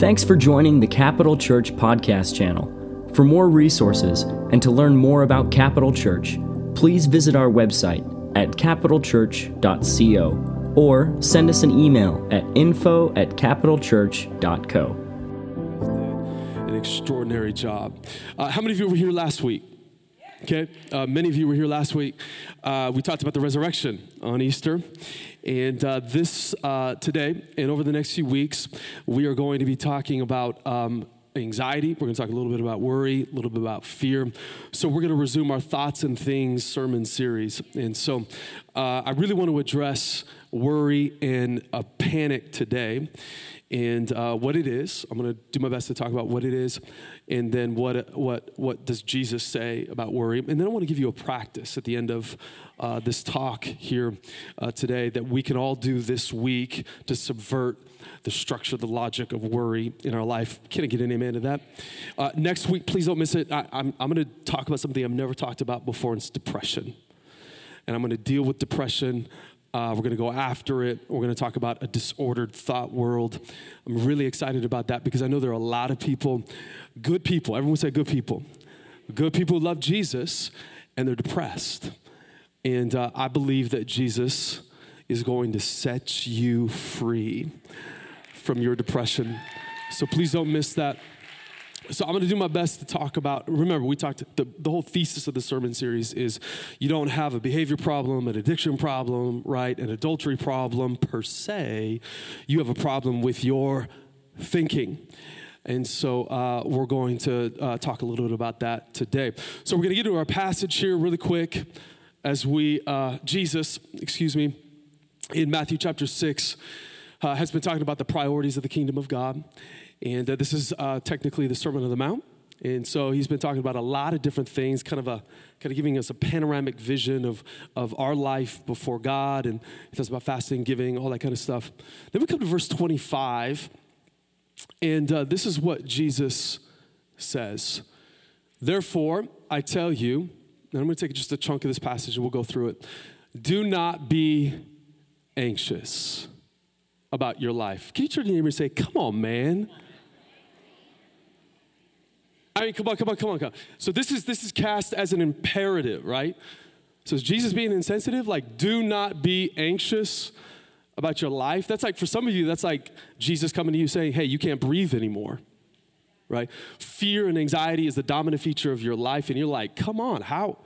Thanks for joining the Capital Church podcast channel. For more resources and to learn more about Capital Church, please visit our website at capitalchurch.co or send us an email at info at capitalchurch.co. An extraordinary job. Uh, how many of you were here last week? Okay, uh, many of you were here last week. Uh, we talked about the resurrection on Easter. And uh, this, uh, today, and over the next few weeks, we are going to be talking about um, anxiety. We're going to talk a little bit about worry, a little bit about fear. So, we're going to resume our Thoughts and Things sermon series. And so, uh, I really want to address worry and a panic today and uh, what it is. I'm going to do my best to talk about what it is, and then what what what does Jesus say about worry, and then I want to give you a practice at the end of uh, this talk here uh, today that we can all do this week to subvert the structure, the logic of worry in our life. Can I get an amen to that? Uh, next week, please don't miss it. I, I'm, I'm going to talk about something I've never talked about before, it's depression. And I'm going to deal with depression uh, we're going to go after it. We're going to talk about a disordered thought world. I'm really excited about that because I know there are a lot of people, good people, everyone say good people, good people love Jesus and they're depressed. And uh, I believe that Jesus is going to set you free from your depression. So please don't miss that. So I'm going to do my best to talk about. Remember, we talked. The, the whole thesis of the sermon series is you don't have a behavior problem, an addiction problem, right? An adultery problem per se. You have a problem with your thinking. And so uh, we're going to uh, talk a little bit about that today. So we're going to get to our passage here really quick as we, uh, Jesus, excuse me, in Matthew chapter 6, uh, has been talking about the priorities of the kingdom of God. And uh, this is uh, technically the Sermon on the Mount. And so he's been talking about a lot of different things, kind of a kind of giving us a panoramic vision of, of our life before God. And he talks about fasting, giving, all that kind of stuff. Then we come to verse 25, and uh, this is what Jesus says. Therefore, I tell you, and I'm going to take just a chunk of this passage and we'll go through it. Do not be anxious about your life. Can you turn to your neighbor and say, Come on, man? I mean, come on, come on, come on, come on. So this is this is cast as an imperative, right? So is Jesus being insensitive? Like, do not be anxious about your life. That's like for some of you, that's like Jesus coming to you saying, Hey, you can't breathe anymore. Right? Fear and anxiety is the dominant feature of your life, and you're like, come on, how?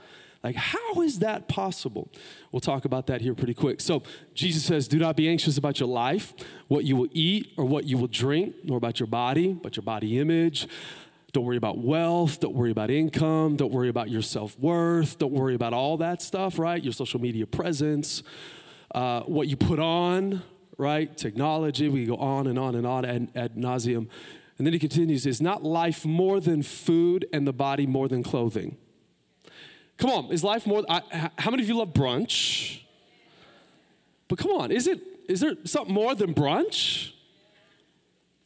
Like, how is that possible? We'll talk about that here pretty quick. So, Jesus says, Do not be anxious about your life, what you will eat or what you will drink, nor about your body, but your body image. Don't worry about wealth. Don't worry about income. Don't worry about your self worth. Don't worry about all that stuff, right? Your social media presence, uh, what you put on, right? Technology. We go on and on and on ad, ad nauseum. And then he continues, Is not life more than food and the body more than clothing? Come on, is life more? I, how many of you love brunch? But come on, is it? Is there something more than brunch?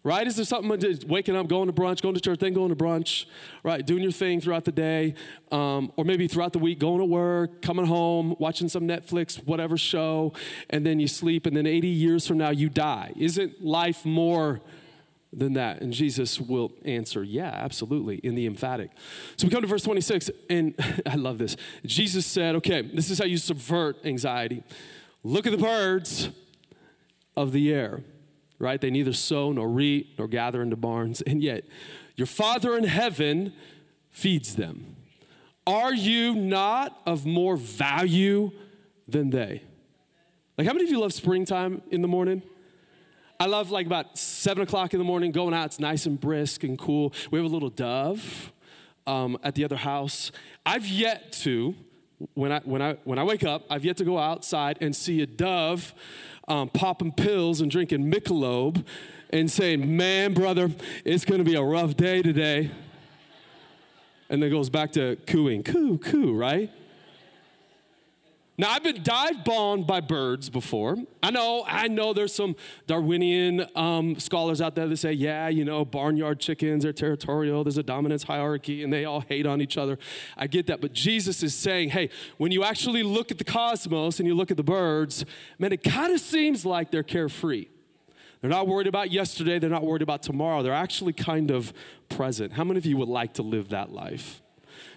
Right? Is there something waking up, going to brunch, going to church, then going to brunch, right? Doing your thing throughout the day, um, or maybe throughout the week, going to work, coming home, watching some Netflix, whatever show, and then you sleep, and then 80 years from now you die. Isn't life more? Than that. And Jesus will answer, Yeah, absolutely, in the emphatic. So we come to verse 26, and I love this. Jesus said, Okay, this is how you subvert anxiety. Look at the birds of the air right? They neither sow nor reap nor gather into barns, and yet your Father in heaven feeds them. Are you not of more value than they? Like, how many of you love springtime in the morning? I love like about seven o'clock in the morning going out. It's nice and brisk and cool. We have a little dove um, at the other house. I've yet to, when I, when, I, when I wake up, I've yet to go outside and see a dove um, popping pills and drinking Michelob and saying, Man, brother, it's going to be a rough day today. And then goes back to cooing, coo, coo, right? Now, I've been dive bombed by birds before. I know, I know there's some Darwinian um, scholars out there that say, yeah, you know, barnyard chickens are territorial, there's a dominance hierarchy, and they all hate on each other. I get that. But Jesus is saying, hey, when you actually look at the cosmos and you look at the birds, man, it kind of seems like they're carefree. They're not worried about yesterday, they're not worried about tomorrow. They're actually kind of present. How many of you would like to live that life?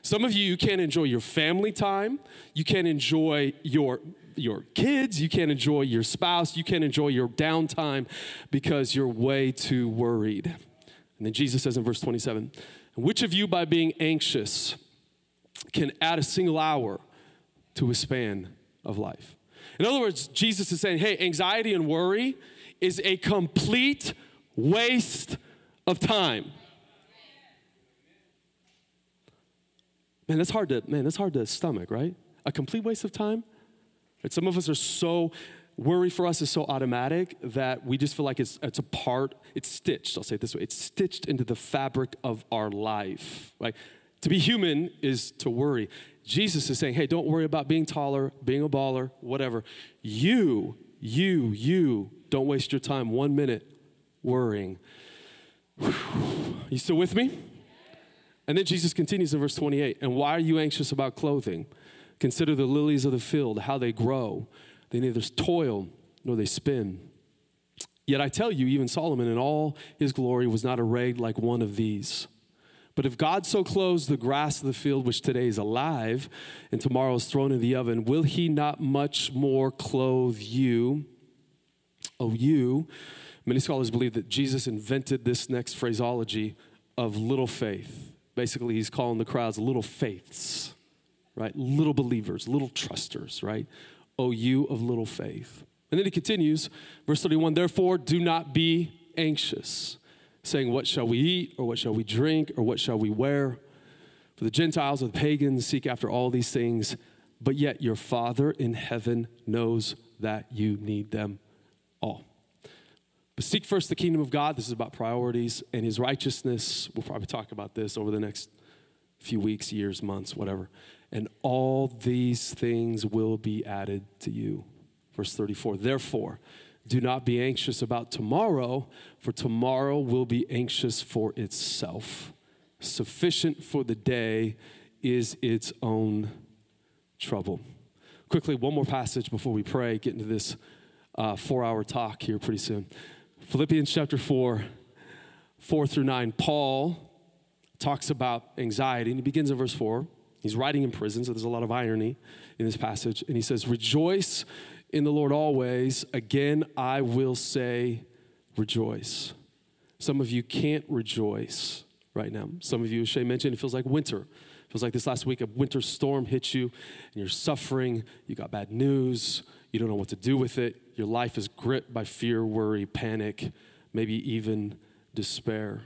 Some of you, you can't enjoy your family time. You can't enjoy your, your kids. You can't enjoy your spouse. You can't enjoy your downtime because you're way too worried. And then Jesus says in verse 27 Which of you, by being anxious, can add a single hour to a span of life? In other words, Jesus is saying, hey, anxiety and worry is a complete waste of time. Man, that's hard to, man, that's hard to stomach, right? A complete waste of time. Right? Some of us are so, worry for us is so automatic that we just feel like it's, it's a part, it's stitched, I'll say it this way, it's stitched into the fabric of our life, right? To be human is to worry. Jesus is saying, hey, don't worry about being taller, being a baller, whatever. You, you, you, don't waste your time one minute worrying. Whew. You still with me? And then Jesus continues in verse 28 And why are you anxious about clothing? Consider the lilies of the field, how they grow. They neither toil nor they spin. Yet I tell you, even Solomon in all his glory was not arrayed like one of these. But if God so clothes the grass of the field, which today is alive and tomorrow is thrown in the oven, will he not much more clothe you? Oh, you. Many scholars believe that Jesus invented this next phraseology of little faith basically he's calling the crowds little faiths, right? Little believers, little trusters, right? Oh, you of little faith. And then he continues, verse 31 Therefore, do not be anxious, saying, What shall we eat, or what shall we drink, or what shall we wear? For the Gentiles or the pagans seek after all these things, but yet your Father in heaven knows that you need them all. But seek first the kingdom of God. This is about priorities and his righteousness. We'll probably talk about this over the next few weeks, years, months, whatever. And all these things will be added to you. Verse 34 Therefore, do not be anxious about tomorrow, for tomorrow will be anxious for itself. Sufficient for the day is its own trouble. Quickly, one more passage before we pray, get into this uh, four hour talk here pretty soon. Philippians chapter 4, 4 through 9, Paul talks about anxiety, and he begins in verse 4. He's writing in prison, so there's a lot of irony in this passage. And he says, Rejoice in the Lord always. Again, I will say, rejoice. Some of you can't rejoice right now. Some of you, as Shay mentioned, it feels like winter. It feels like this last week a winter storm hit you and you're suffering. You got bad news. You don't know what to do with it. Your life is gripped by fear, worry, panic, maybe even despair.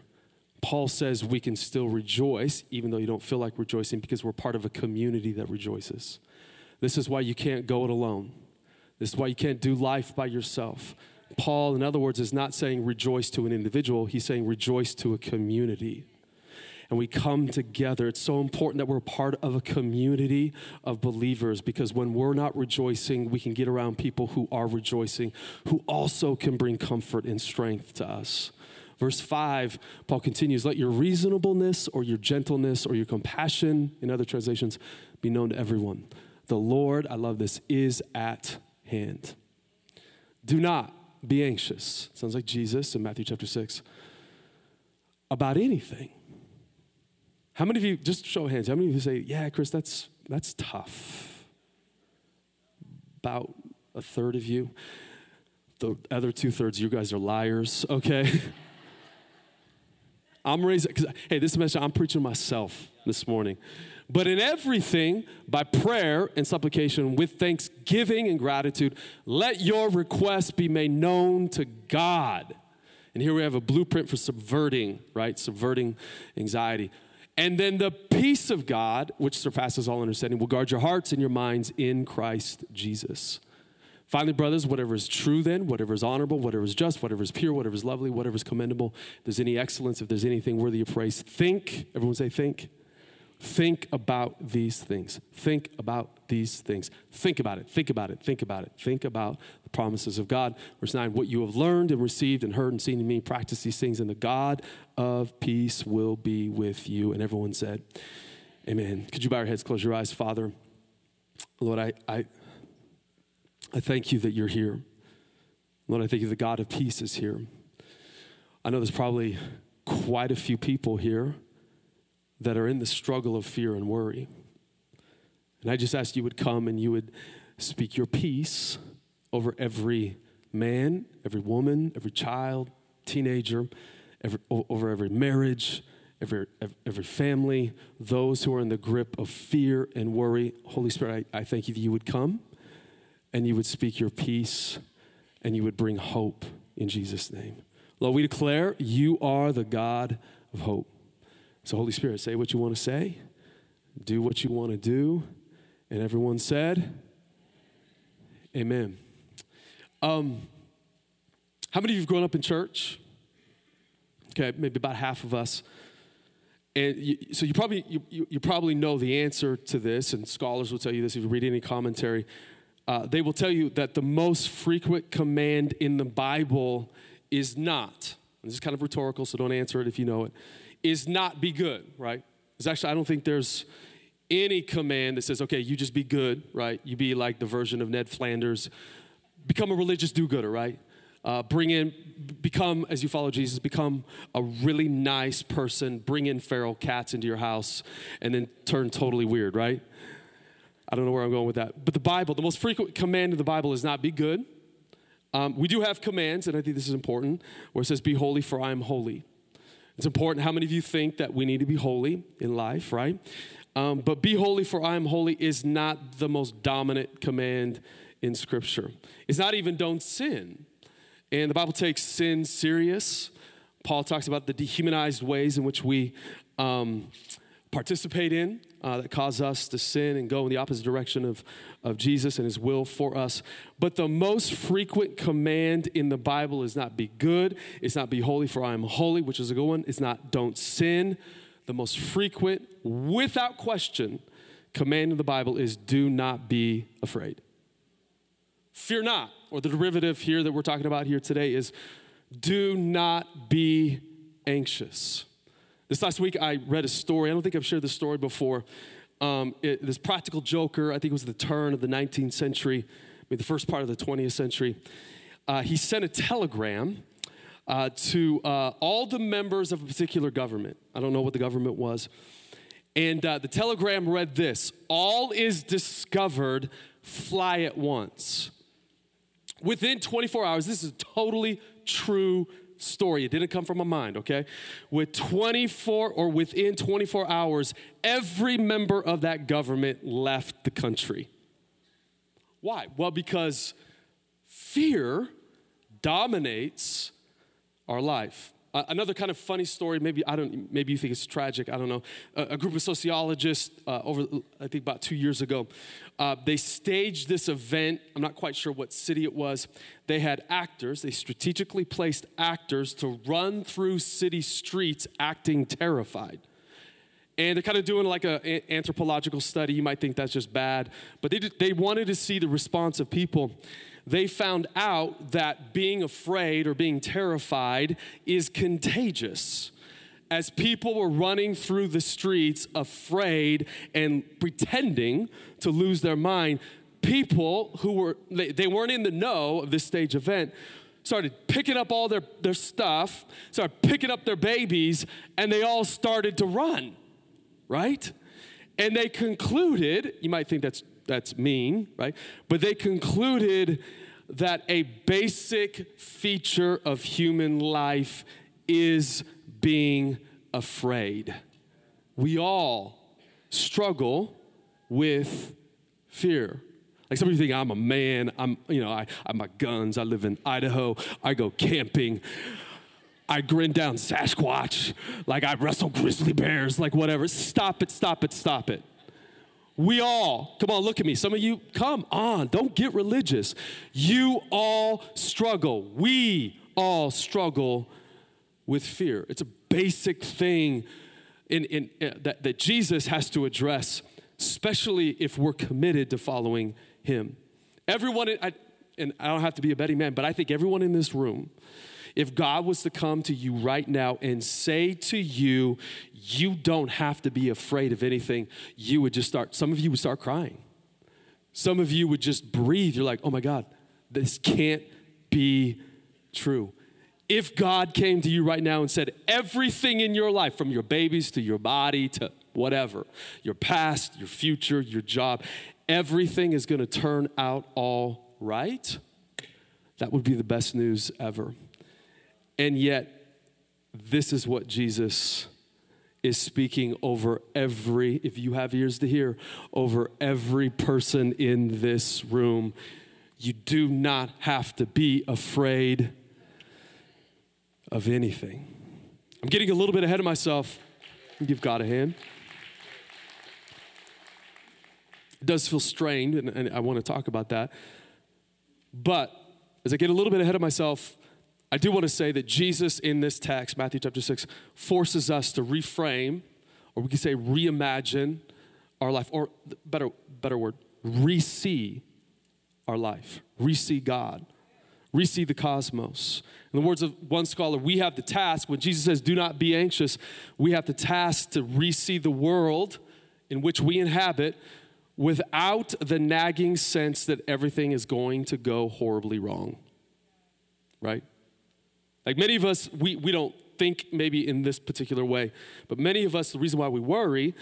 Paul says we can still rejoice, even though you don't feel like rejoicing, because we're part of a community that rejoices. This is why you can't go it alone. This is why you can't do life by yourself. Paul, in other words, is not saying rejoice to an individual, he's saying rejoice to a community and we come together. It's so important that we're part of a community of believers because when we're not rejoicing, we can get around people who are rejoicing, who also can bring comfort and strength to us. Verse 5, Paul continues, Let your reasonableness or your gentleness or your compassion, in other translations, be known to everyone. The Lord, I love this, is at hand. Do not be anxious. Sounds like Jesus in Matthew chapter 6. About anything. How many of you, just show hands, how many of you say, yeah, Chris, that's, that's tough? About a third of you. The other two thirds, you guys are liars, okay? I'm raising, because, hey, this message, I'm preaching myself this morning. But in everything, by prayer and supplication, with thanksgiving and gratitude, let your requests be made known to God. And here we have a blueprint for subverting, right? Subverting anxiety. And then the peace of God, which surpasses all understanding, will guard your hearts and your minds in Christ Jesus. Finally, brothers, whatever is true, then, whatever is honorable, whatever is just, whatever is pure, whatever is lovely, whatever is commendable, if there's any excellence, if there's anything worthy of praise, think, everyone say, think. Think about these things. Think about these things. Think about it. Think about it. Think about it. Think about promises of God. Verse 9 What you have learned and received and heard and seen in me, practice these things, and the God of peace will be with you. And everyone said, Amen. Could you bow your heads, close your eyes, Father? Lord, I, I, I thank you that you're here. Lord, I thank you the God of peace is here. I know there's probably quite a few people here that are in the struggle of fear and worry. And I just ask you would come and you would speak your peace over every man, every woman, every child, teenager, every, over every marriage, every, every family, those who are in the grip of fear and worry. Holy Spirit, I, I thank you that you would come and you would speak your peace and you would bring hope in Jesus' name. Lord, we declare you are the God of hope. So, Holy Spirit, say what you want to say, do what you want to do. And everyone said, Amen. Um, how many of you have grown up in church? Okay, maybe about half of us. And you, so you probably you, you, probably know the answer to this, and scholars will tell you this if you read any commentary. Uh, they will tell you that the most frequent command in the Bible is not. this is kind of rhetorical, so don't answer it if you know it. Is not be good, right? Because actually, I don't think there's any command that says, okay, you just be good, right? You be like the version of Ned Flanders, become a religious do-gooder, right? Uh, bring in, become, as you follow Jesus, become a really nice person, bring in feral cats into your house, and then turn totally weird, right? I don't know where I'm going with that. But the Bible, the most frequent command in the Bible is not be good. Um, we do have commands, and I think this is important, where it says, Be holy, for I am holy. It's important. How many of you think that we need to be holy in life, right? Um, but be holy, for I am holy is not the most dominant command in Scripture. It's not even don't sin. And the Bible takes sin serious. Paul talks about the dehumanized ways in which we um, participate in uh, that cause us to sin and go in the opposite direction of, of Jesus and his will for us. But the most frequent command in the Bible is not be good, it's not be holy, for I am holy, which is a good one. It's not don't sin. The most frequent, without question, command in the Bible is do not be afraid. Fear not, or the derivative here that we're talking about here today is do not be anxious. This last week, I read a story. I don't think I've shared this story before. Um, it, this practical joker, I think it was the turn of the 19th century, maybe the first part of the 20th century. Uh, he sent a telegram uh, to uh, all the members of a particular government. I don't know what the government was. And uh, the telegram read this All is discovered, fly at once. Within 24 hours, this is a totally true story. It didn't come from my mind, okay? With 24 or within 24 hours, every member of that government left the country. Why? Well, because fear dominates our life. Uh, another kind of funny story, maybe I don't, maybe you think it's tragic. I don't know. a group of sociologists uh, over, I think about two years ago, uh, they staged this event. I'm not quite sure what city it was. They had actors. They strategically placed actors to run through city streets acting terrified. And they're kind of doing like an anthropological study. You might think that's just bad, but they, did, they wanted to see the response of people they found out that being afraid or being terrified is contagious. As people were running through the streets afraid and pretending to lose their mind, people who were, they, they weren't in the know of this stage event, started picking up all their, their stuff, started picking up their babies, and they all started to run, right? And they concluded, you might think that's that's mean, right? But they concluded that a basic feature of human life is being afraid. We all struggle with fear. Like some of you think I'm a man, I'm, you know, I, I my guns, I live in Idaho, I go camping. I grin down Sasquatch, like I wrestle grizzly bears, like whatever. Stop it, stop it, stop it. We all, come on, look at me. Some of you, come on, don't get religious. You all struggle. We all struggle with fear. It's a basic thing in, in, uh, that, that Jesus has to address, especially if we're committed to following Him. Everyone, I, and I don't have to be a betting man, but I think everyone in this room if God was to come to you right now and say to you, you don't have to be afraid of anything, you would just start, some of you would start crying. Some of you would just breathe. You're like, oh my God, this can't be true. If God came to you right now and said, everything in your life, from your babies to your body to whatever, your past, your future, your job, everything is gonna turn out all right, that would be the best news ever. And yet, this is what Jesus is speaking over every, if you have ears to hear, over every person in this room. You do not have to be afraid of anything. I'm getting a little bit ahead of myself. Give God a hand. It does feel strained, and, and I want to talk about that. But as I get a little bit ahead of myself, I do want to say that Jesus in this text, Matthew chapter 6, forces us to reframe, or we could say reimagine our life, or better, better word, re-see our life, re-see God, re-see the cosmos. In the words of one scholar, we have the task, when Jesus says, do not be anxious, we have the task to re-see the world in which we inhabit without the nagging sense that everything is going to go horribly wrong. Right? Like many of us, we, we don't think maybe in this particular way, but many of us, the reason why we worry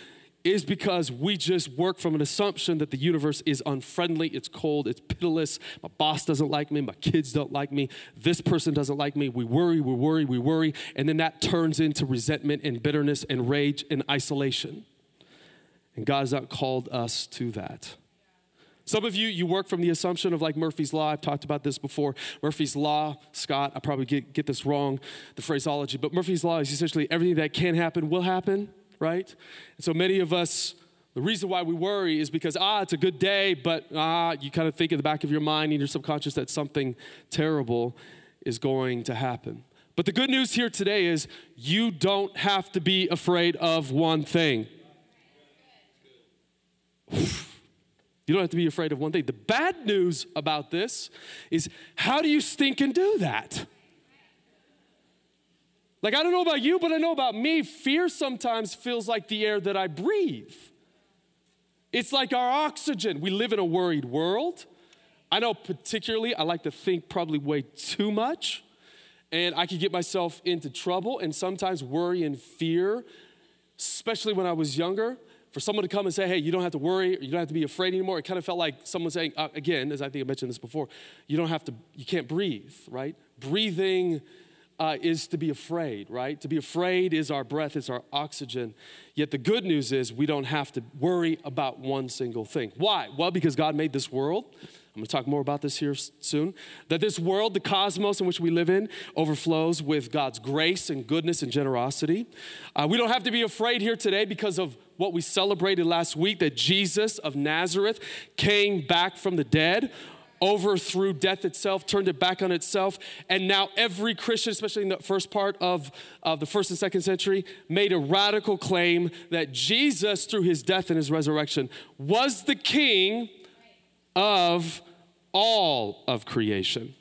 is because we just work from an assumption that the universe is unfriendly, it's cold, it's pitiless. My boss doesn't like me, my kids don't like me, this person doesn't like me. We worry, we worry, we worry, and then that turns into resentment and bitterness and rage and isolation. And God has not called us to that. Some of you, you work from the assumption of like Murphy's Law. I've talked about this before. Murphy's Law, Scott, I probably get, get this wrong, the phraseology, but Murphy's Law is essentially everything that can happen will happen, right? And so many of us, the reason why we worry is because, ah, it's a good day, but ah, you kind of think in the back of your mind in your subconscious that something terrible is going to happen. But the good news here today is you don't have to be afraid of one thing. You don't have to be afraid of one thing. The bad news about this is how do you stink and do that? Like, I don't know about you, but I know about me. Fear sometimes feels like the air that I breathe. It's like our oxygen. We live in a worried world. I know, particularly, I like to think probably way too much, and I could get myself into trouble. And sometimes worry and fear, especially when I was younger, for someone to come and say, hey, you don't have to worry, you don't have to be afraid anymore, it kind of felt like someone saying, uh, again, as I think I mentioned this before, you don't have to, you can't breathe, right? Breathing uh, is to be afraid, right? To be afraid is our breath, is our oxygen. Yet the good news is we don't have to worry about one single thing. Why? Well, because God made this world. I'm to talk more about this here soon. That this world, the cosmos in which we live in, overflows with God's grace and goodness and generosity. Uh, we don't have to be afraid here today because of what we celebrated last week that Jesus of Nazareth came back from the dead overthrew death itself, turned it back on itself, and now every Christian, especially in the first part of, of the first and second century, made a radical claim that Jesus, through his death and his resurrection, was the king of all of creation.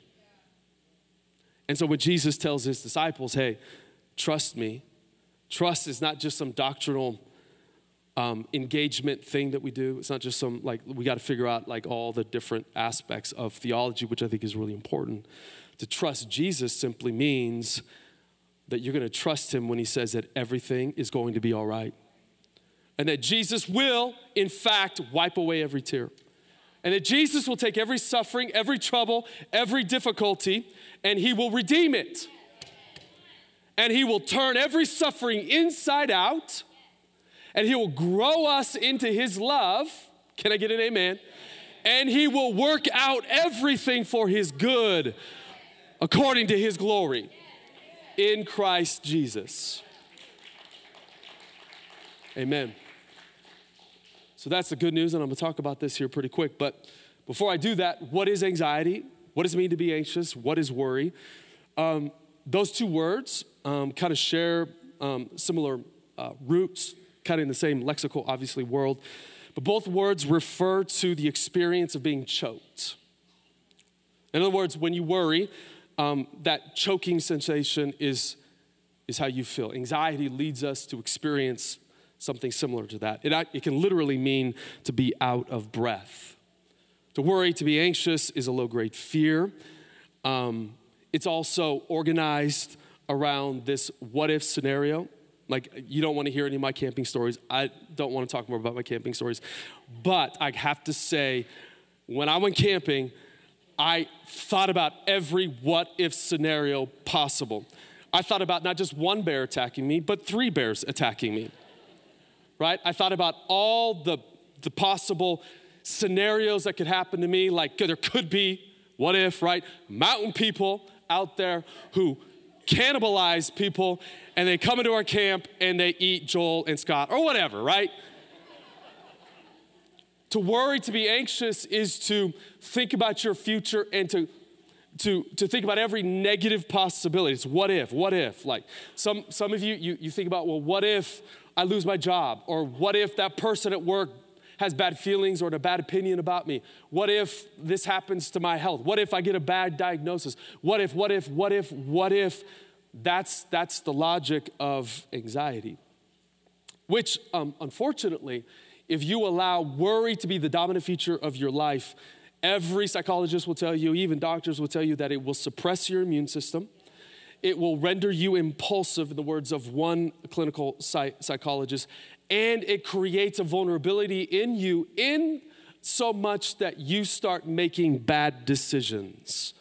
And so when Jesus tells his disciples, hey, trust me, trust is not just some doctrinal um, engagement thing that we do. It's not just some, like, we got to figure out, like, all the different aspects of theology, which I think is really important. To trust Jesus simply means that you're going to trust him when he says that everything is going to be all right. And that Jesus will, in fact, wipe away every tear. And that Jesus will take every suffering, every trouble, every difficulty, and he will redeem it. And he will turn every suffering inside out and He will grow us into His love. Can I get an amen? And He will work out everything for His good according to His glory in Christ Jesus. Amen. So that's the good news, and I'm gonna talk about this here pretty quick. But before I do that, what is anxiety? What does it mean to be anxious? What is worry? Um, those two words um, kind of share um, similar uh, roots kind of in the same lexical, obviously, world. But both words refer to the experience of being choked. In other words, when you worry, um, that choking sensation is, is how you feel. Anxiety leads us to experience something similar to that. It, it can literally mean to be out of breath. To worry, to be anxious, is a low grade fear. Um, it's also organized around this what if scenario. Like, you don't want to hear any of my camping stories. I don't want to talk more about my camping stories. But I have to say, when I went camping, I thought about every what if scenario possible. I thought about not just one bear attacking me, but three bears attacking me. Right? I thought about all the, the possible scenarios that could happen to me, like there could be, what if, right? Mountain people out there who cannibalize people and they come into our camp and they eat Joel and Scott or whatever, right? to worry, to be anxious is to think about your future and to to, to think about every negative possibility. It's what if, what if? Like some, some of you, you, you think about, well, what if I lose my job? Or what if that person at work has bad feelings or a bad opinion about me? What if this happens to my health? What if I get a bad diagnosis? What if, what if, what if, what if? That's, that's the logic of anxiety, which um, unfortunately, if you allow worry to be the dominant feature of your life, every psychologist will tell you, even doctors will tell you, that it will suppress your immune system. It will render you impulsive, in the words of one clinical psychologist, and it creates a vulnerability in you in so much that you start making bad decisions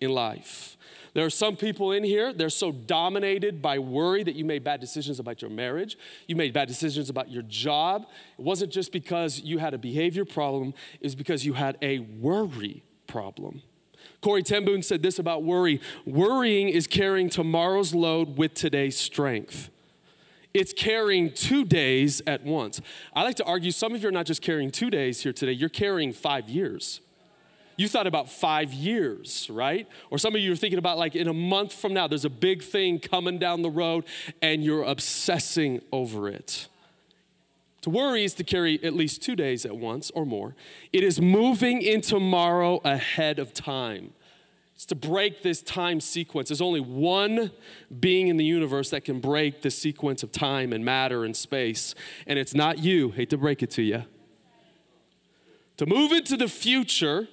in life. There are some people in here, they're so dominated by worry that you made bad decisions about your marriage. You made bad decisions about your job. It wasn't just because you had a behavior problem, it was because you had a worry problem. Corrie ten said this about worry worrying is carrying tomorrow's load with today's strength. It's carrying two days at once. I like to argue some of you are not just carrying two days here today, you're carrying five years. You thought about five years, right? Or some of you are thinking about like in a month from now, there's a big thing coming down the road and you're obsessing over it. To worry is to carry at least two days at once or more. It is moving in tomorrow ahead of time. It's to break this time sequence. There's only one being in the universe that can break the sequence of time and matter and space, and it's not you. Hate to break it to you. To move into the future,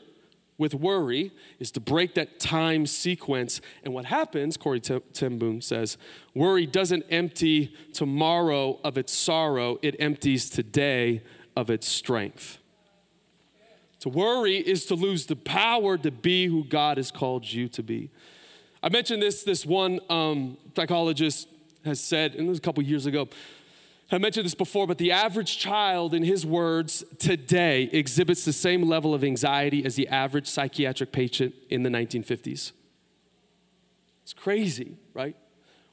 with worry is to break that time sequence. And what happens, Corrie ten Boom says, worry doesn't empty tomorrow of its sorrow, it empties today of its strength. To worry is to lose the power to be who God has called you to be. I mentioned this, this one um, psychologist has said, and it was a couple years ago, I mentioned this before, but the average child, in his words, today exhibits the same level of anxiety as the average psychiatric patient in the 1950s. It's crazy, right?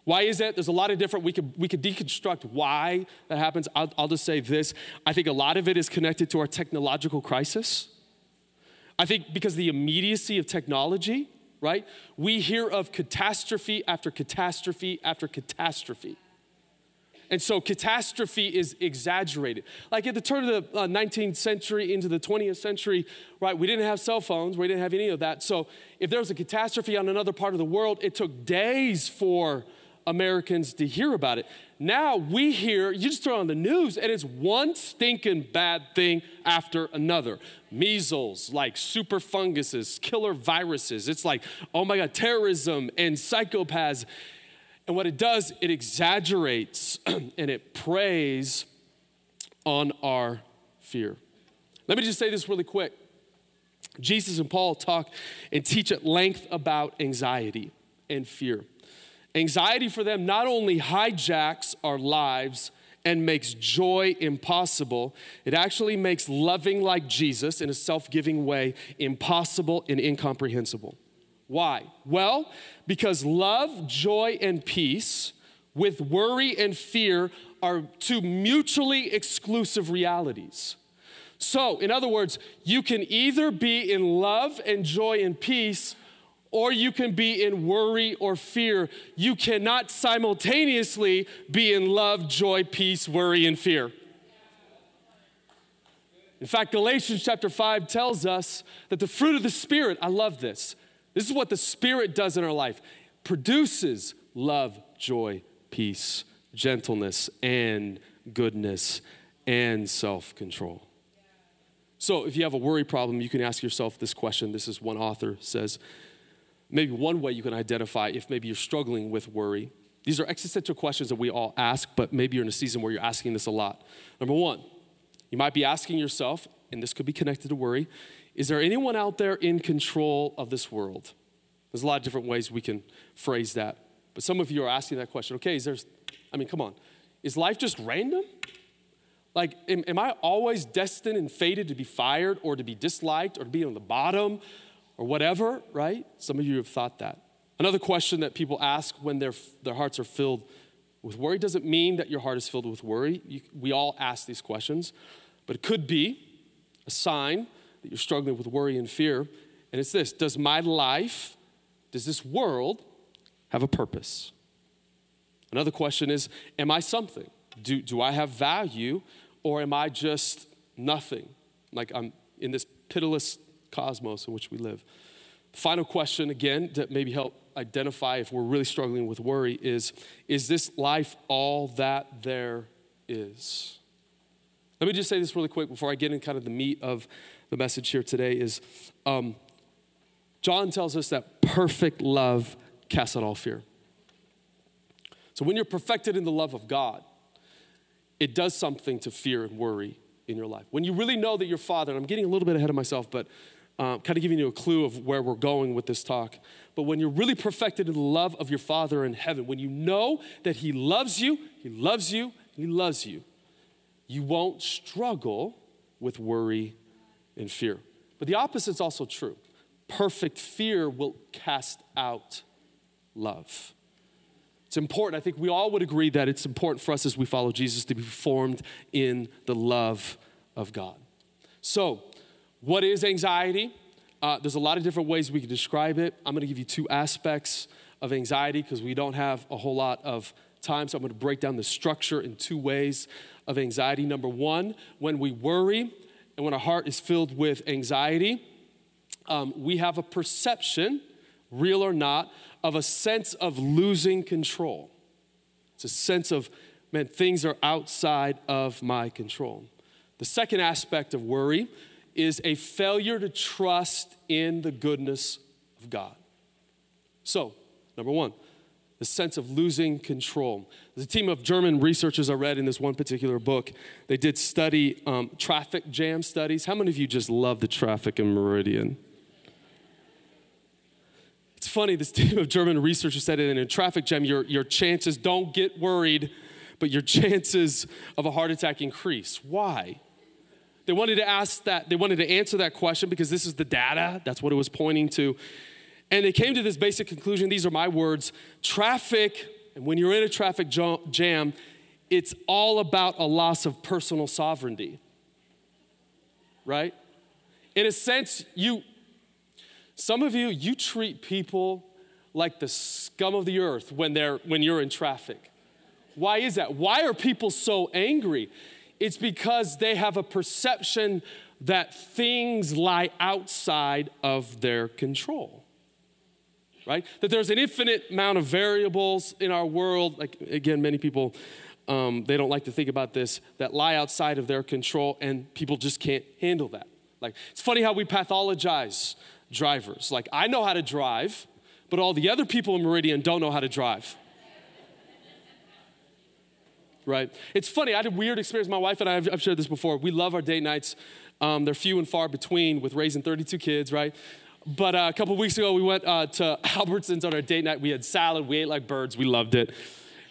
Why is that? There's a lot of different, we could, we could deconstruct why that happens. I'll, I'll just say this I think a lot of it is connected to our technological crisis. I think because the immediacy of technology, right? We hear of catastrophe after catastrophe after catastrophe. And so catastrophe is exaggerated. Like at the turn of the uh, 19th century into the 20th century, right, we didn't have cell phones, we didn't have any of that. So if there was a catastrophe on another part of the world, it took days for Americans to hear about it. Now we hear, you just throw on the news, and it's one stinking bad thing after another. Measles, like super funguses, killer viruses. It's like, oh my God, terrorism and psychopaths. And what it does, it exaggerates and it preys on our fear. Let me just say this really quick. Jesus and Paul talk and teach at length about anxiety and fear. Anxiety for them not only hijacks our lives and makes joy impossible, it actually makes loving like Jesus in a self giving way impossible and incomprehensible. Why? Well, because love, joy, and peace with worry and fear are two mutually exclusive realities. So, in other words, you can either be in love and joy and peace, or you can be in worry or fear. You cannot simultaneously be in love, joy, peace, worry, and fear. In fact, Galatians chapter 5 tells us that the fruit of the Spirit, I love this, this is what the Spirit does in our life produces love, joy, peace, gentleness, and goodness, and self control. So, if you have a worry problem, you can ask yourself this question. This is one author says maybe one way you can identify if maybe you're struggling with worry. These are existential questions that we all ask, but maybe you're in a season where you're asking this a lot. Number one, you might be asking yourself, and this could be connected to worry is there anyone out there in control of this world? There's a lot of different ways we can phrase that. But some of you are asking that question. Okay, is there, I mean, come on. Is life just random? Like, am, am I always destined and fated to be fired or to be disliked or to be on the bottom or whatever, right? Some of you have thought that. Another question that people ask when their, their hearts are filled with worry doesn't mean that your heart is filled with worry. You, we all ask these questions, but it could be a sign that you're struggling with worry and fear. And it's this Does my life, does this world have a purpose? Another question is Am I something? Do, do I have value or am I just nothing? Like I'm in this pitiless cosmos in which we live. Final question, again, that maybe help identify if we're really struggling with worry is Is this life all that there is? Let me just say this really quick before I get in kind of the meat of the message here today is um, John tells us that perfect love casts out all fear. So when you're perfected in the love of God, it does something to fear and worry in your life. When you really know that your Father, and I'm getting a little bit ahead of myself, but um, kind of giving you a clue of where we're going with this talk. But when you're really perfected in the love of your Father in heaven, when you know that He loves you, He loves you, He loves you, you won't struggle with worry and fear. But the opposite is also true. Perfect fear will cast out love. It's important. I think we all would agree that it's important for us as we follow Jesus to be formed in the love of God. So, what is anxiety? Uh, there's a lot of different ways we can describe it. I'm going to give you two aspects of anxiety because we don't have a whole lot of time. So, I'm going to break down the structure in two ways of anxiety. Number one, when we worry, and when our heart is filled with anxiety, um, we have a perception, real or not, of a sense of losing control. It's a sense of, man, things are outside of my control. The second aspect of worry is a failure to trust in the goodness of God. So, number one, the sense of losing control. There's a team of German researchers I read in this one particular book. They did study um, traffic jam studies. How many of you just love the traffic in Meridian? It's funny, this team of German researchers said that in a traffic jam, your, your chances, don't get worried, but your chances of a heart attack increase. Why? They wanted to ask that, they wanted to answer that question because this is the data, that's what it was pointing to. And they came to this basic conclusion these are my words traffic, and when you're in a traffic jam, it's all about a loss of personal sovereignty. Right? In a sense, you, some of you, you treat people like the scum of the earth when, they're, when you're in traffic. Why is that? Why are people so angry? It's because they have a perception that things lie outside of their control right? That there's an infinite amount of variables in our world. Like, again, many people, um, they don't like to think about this, that lie outside of their control, and people just can't handle that. Like, it's funny how we pathologize drivers. Like, I know how to drive, but all the other people in Meridian don't know how to drive. Right? It's funny, I had a weird experience. My wife and I, have I've shared this before. We love our date nights. Um, they're few and far between with raising 32 kids, right? But uh, a couple weeks ago, we went uh, to Albertsons on our date night. We had salad. We ate like birds. We loved it.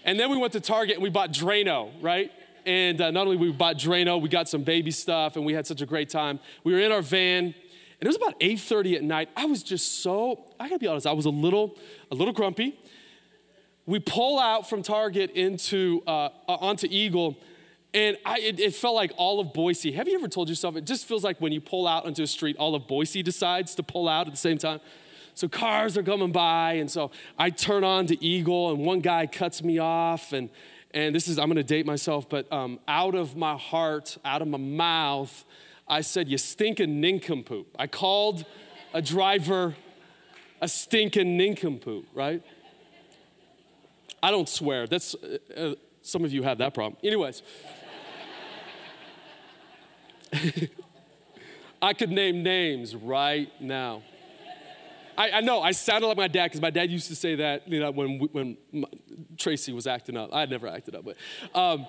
And then we went to Target and we bought Drano, right? And uh, not only we bought Drano, we got some baby stuff, and we had such a great time. We were in our van, and it was about 8:30 at night. I was just so I gotta be honest. I was a little a little grumpy. We pull out from Target into uh, onto Eagle and I, it, it, felt like all of Boise. Have you ever told yourself, it just feels like when you pull out onto a street, all of Boise decides to pull out at the same time? So cars are coming by, and so I turn on to Eagle, and one guy cuts me off, and and this is I'm going to date myself, but um, out of my heart, out of my mouth, I said, "You stinking nincompoop." I called a driver a stinking nincompoop, right? I don't swear. That's uh, uh, some of you have that problem. Anyways. I could name names right now. I, I know I sounded like my dad because my dad used to say that you know when when Tracy was acting up. I never acted up, but um,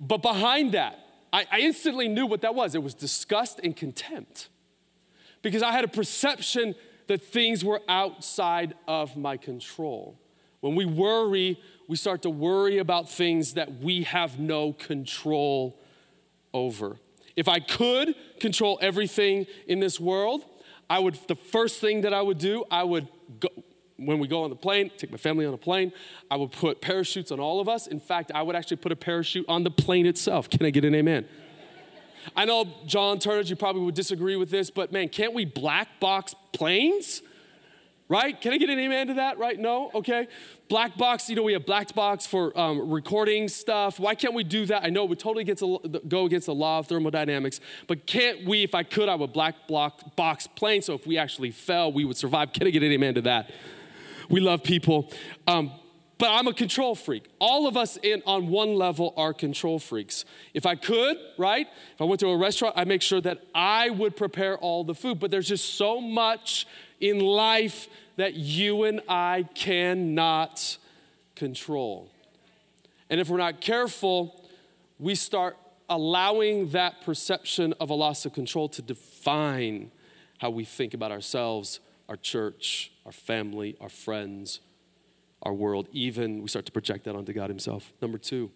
but behind that, I, I instantly knew what that was. It was disgust and contempt because I had a perception that things were outside of my control. When we worry, we start to worry about things that we have no control over. If I could control everything in this world, I would, the first thing that I would do, I would go, when we go on the plane, take my family on a plane, I would put parachutes on all of us. In fact, I would actually put a parachute on the plane itself. Can I get an amen? I know, John Turner, you probably would disagree with this, but man, can't we black box planes? Right? Can I get an amen to that? Right? No? Okay. Black box, you know, we have black box for um, recording stuff. Why can't we do that? I know we totally against the, go against the law of thermodynamics, but can't we, if I could, I would black block, box plane so if we actually fell, we would survive. Can I get an amen to that? We love people. Um, but I'm a control freak. All of us in on one level are control freaks. If I could, right? If I went to a restaurant, I make sure that I would prepare all the food. But there's just so much in life that you and I cannot control. And if we're not careful, we start allowing that perception of a loss of control to define how we think about ourselves, our church, our family, our friends, our world, even we start to project that onto God Himself. Number two,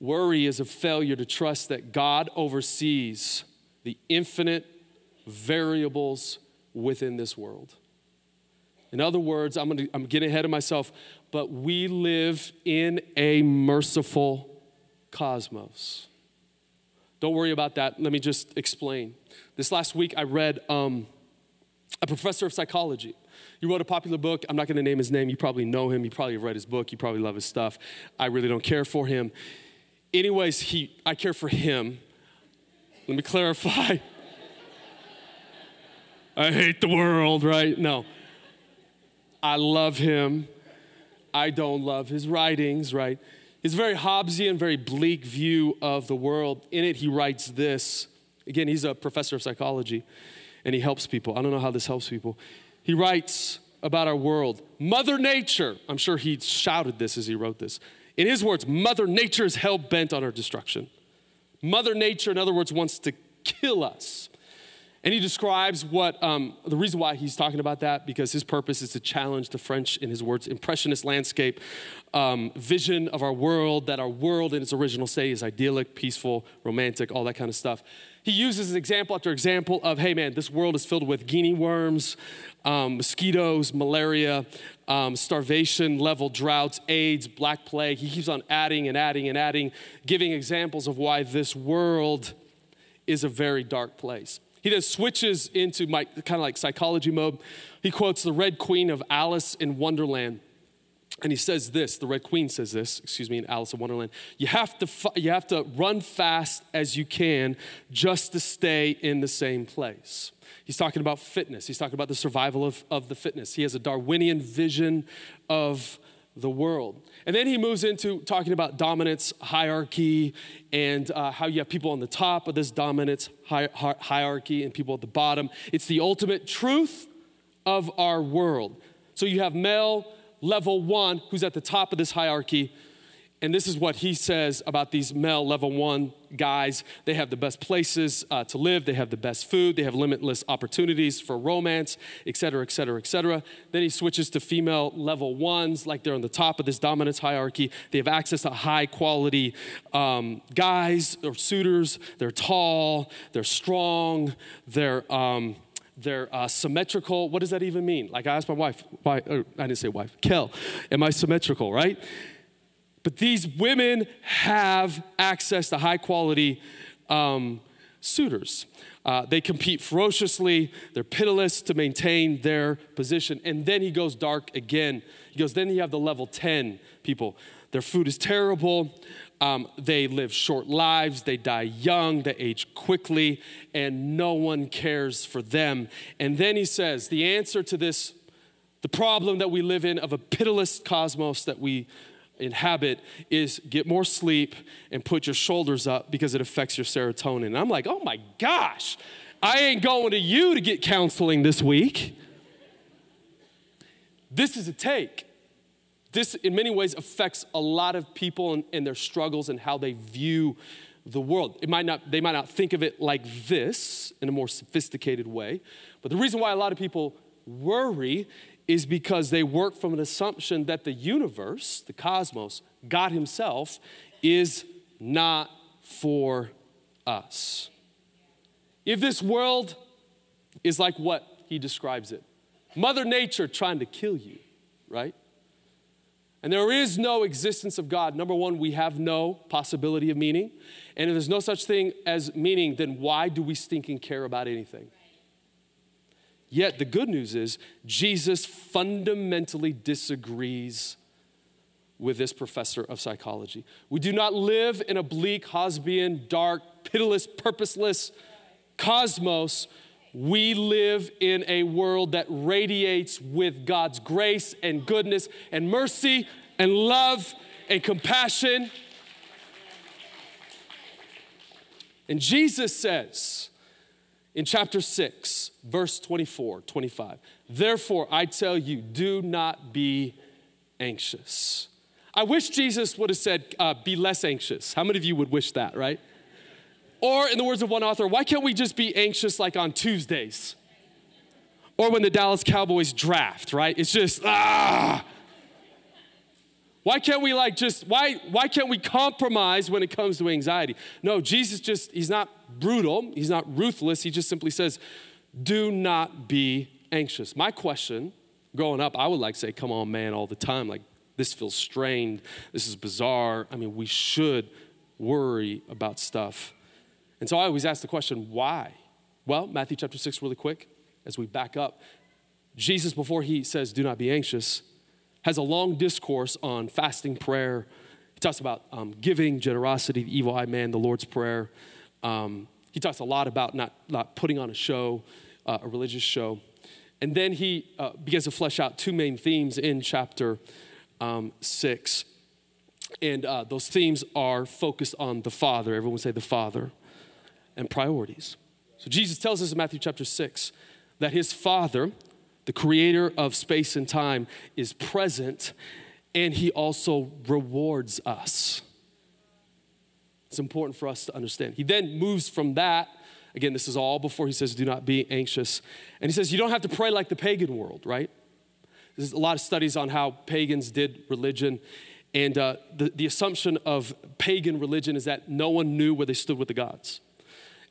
worry is a failure to trust that God oversees the infinite variables within this world. In other words, I'm, gonna, I'm getting ahead of myself, but we live in a merciful cosmos. Don't worry about that. Let me just explain. This last week, I read um, a professor of psychology he wrote a popular book. I'm not going to name his name. You probably know him. You probably have read his book. You probably love his stuff. I really don't care for him. Anyways, he, I care for him. Let me clarify. I hate the world, right? No. I love him. I don't love his writings, right? His very Hobbesian, very bleak view of the world. In it, he writes this. Again, he's a professor of psychology and he helps people. I don't know how this helps people. He writes about our world Mother Nature, I'm sure he shouted this as he wrote this. In his words, Mother Nature is hell bent on our destruction. Mother Nature, in other words, wants to kill us. And he describes what um, the reason why he's talking about that because his purpose is to challenge the French, in his words, impressionist landscape um, vision of our world, that our world in its original state is idyllic, peaceful, romantic, all that kind of stuff. He uses an example after example of, hey man, this world is filled with guinea worms, um, mosquitoes, malaria, um, starvation level droughts, AIDS, black plague. He keeps on adding and adding and adding, giving examples of why this world is a very dark place. He then switches into my kind of like psychology mode. He quotes the Red Queen of Alice in Wonderland. And he says this, the Red Queen says this, excuse me, in Alice in Wonderland. You have to, you have to run fast as you can just to stay in the same place. He's talking about fitness. He's talking about the survival of, of the fitness. He has a Darwinian vision of the world. And then he moves into talking about dominance, hierarchy, and uh, how you have people on the top of this dominance hi- hi- hierarchy and people at the bottom. It's the ultimate truth of our world. So you have male level one, who's at the top of this hierarchy, and this is what he says about these male level one guys. They have the best places uh, to live, they have the best food, they have limitless opportunities for romance, et cetera, et cetera, et cetera. Then he switches to female level ones, like they're on the top of this dominance hierarchy. They have access to high quality um, guys or suitors. They're tall, they're strong, they're. Um, they're uh, symmetrical. What does that even mean? Like I asked my wife, why, I didn't say wife, Kel, am I symmetrical, right? But these women have access to high quality um, suitors. Uh, they compete ferociously, they're pitiless to maintain their position. And then he goes dark again. He goes, then you have the level 10 people. Their food is terrible. Um, they live short lives, they die young, they age quickly, and no one cares for them. And then he says, the answer to this, the problem that we live in of a pitiless cosmos that we inhabit is get more sleep and put your shoulders up because it affects your serotonin. And I'm like, oh my gosh. I ain't going to you to get counseling this week. This is a take. This, in many ways, affects a lot of people and, and their struggles and how they view the world. It might not, they might not think of it like this in a more sophisticated way, but the reason why a lot of people worry is because they work from an assumption that the universe, the cosmos, God Himself, is not for us. If this world is like what He describes it Mother Nature trying to kill you, right? And there is no existence of God. Number one, we have no possibility of meaning. And if there's no such thing as meaning, then why do we stinking care about anything? Yet the good news is Jesus fundamentally disagrees with this professor of psychology. We do not live in a bleak, Hobbesian, dark, pitiless, purposeless cosmos. We live in a world that radiates with God's grace and goodness and mercy and love and compassion. And Jesus says, in chapter 6, verse 24, 25. Therefore, I tell you, do not be anxious. I wish Jesus would have said, uh, be less anxious. How many of you would wish that, right? Or, in the words of one author, why can't we just be anxious like on Tuesdays? Or when the Dallas Cowboys draft, right? It's just, ah. Why can't we like just, why, why can't we compromise when it comes to anxiety? No, Jesus just, he's not brutal, he's not ruthless. He just simply says, do not be anxious. My question, growing up, I would like say, come on, man, all the time. Like, this feels strained. This is bizarre. I mean, we should worry about stuff. And so I always ask the question, why? Well, Matthew chapter 6, really quick, as we back up. Jesus, before he says, do not be anxious, has a long discourse on fasting, prayer. He talks about um, giving, generosity, the evil eye man, the Lord's Prayer. Um, he talks a lot about not, not putting on a show, uh, a religious show. And then he uh, begins to flesh out two main themes in chapter um, six. And uh, those themes are focused on the Father. Everyone say the Father and priorities. So Jesus tells us in Matthew chapter 6 that his Father, the creator of space and time, is present and he also rewards us. It's important for us to understand. He then moves from that. Again, this is all before he says, do not be anxious. And he says, you don't have to pray like the pagan world, right? There's a lot of studies on how pagans did religion. And uh, the, the assumption of pagan religion is that no one knew where they stood with the gods.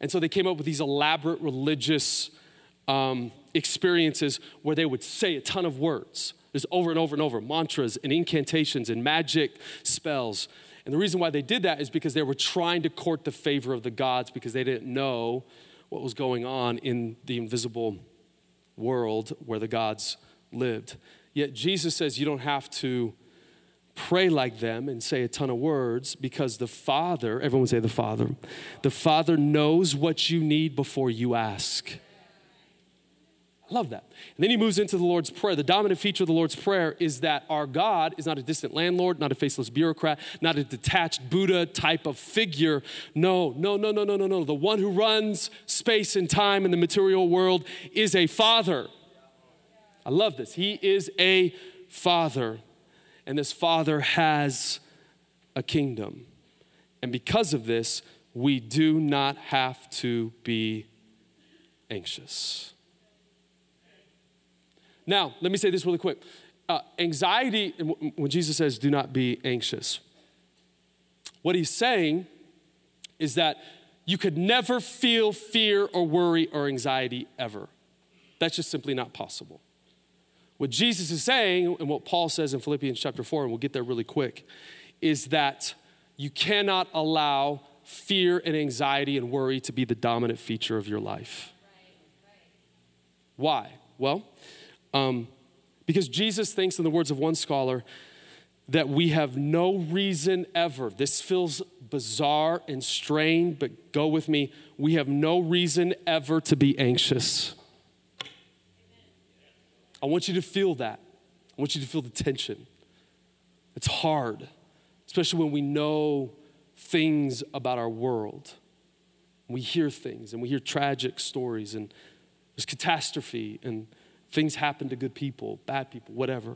And so they came up with these elaborate religious um, experiences where they would say a ton of words. There's over and over and over mantras and incantations and magic spells. And the reason why they did that is because they were trying to court the favor of the gods because they didn't know what was going on in the invisible world where the gods lived. Yet Jesus says you don't have to pray like them and say a ton of words because the Father, everyone say the Father, the Father knows what you need before you ask. Love that. And then he moves into the Lord's Prayer. The dominant feature of the Lord's Prayer is that our God is not a distant landlord, not a faceless bureaucrat, not a detached Buddha type of figure. No, no, no, no, no, no, no. The one who runs space and time in the material world is a father. I love this. He is a father and this Father has a kingdom. And because of this, we do not have to be anxious. Now, let me say this really quick. Uh, anxiety, when Jesus says, do not be anxious, what he's saying is that you could never feel fear or worry or anxiety ever. That's just simply not possible. What Jesus is saying, and what Paul says in Philippians chapter 4, and we'll get there really quick, is that you cannot allow fear and anxiety and worry to be the dominant feature of your life. Why? Well, um, because Jesus thinks, in the words of one scholar, that we have no reason ever. This feels bizarre and strained, but go with me. We have no reason ever to be anxious. I want you to feel that. I want you to feel the tension. It's hard, especially when we know things about our world. We hear things and we hear tragic stories and there's catastrophe and things happen to good people, bad people, whatever.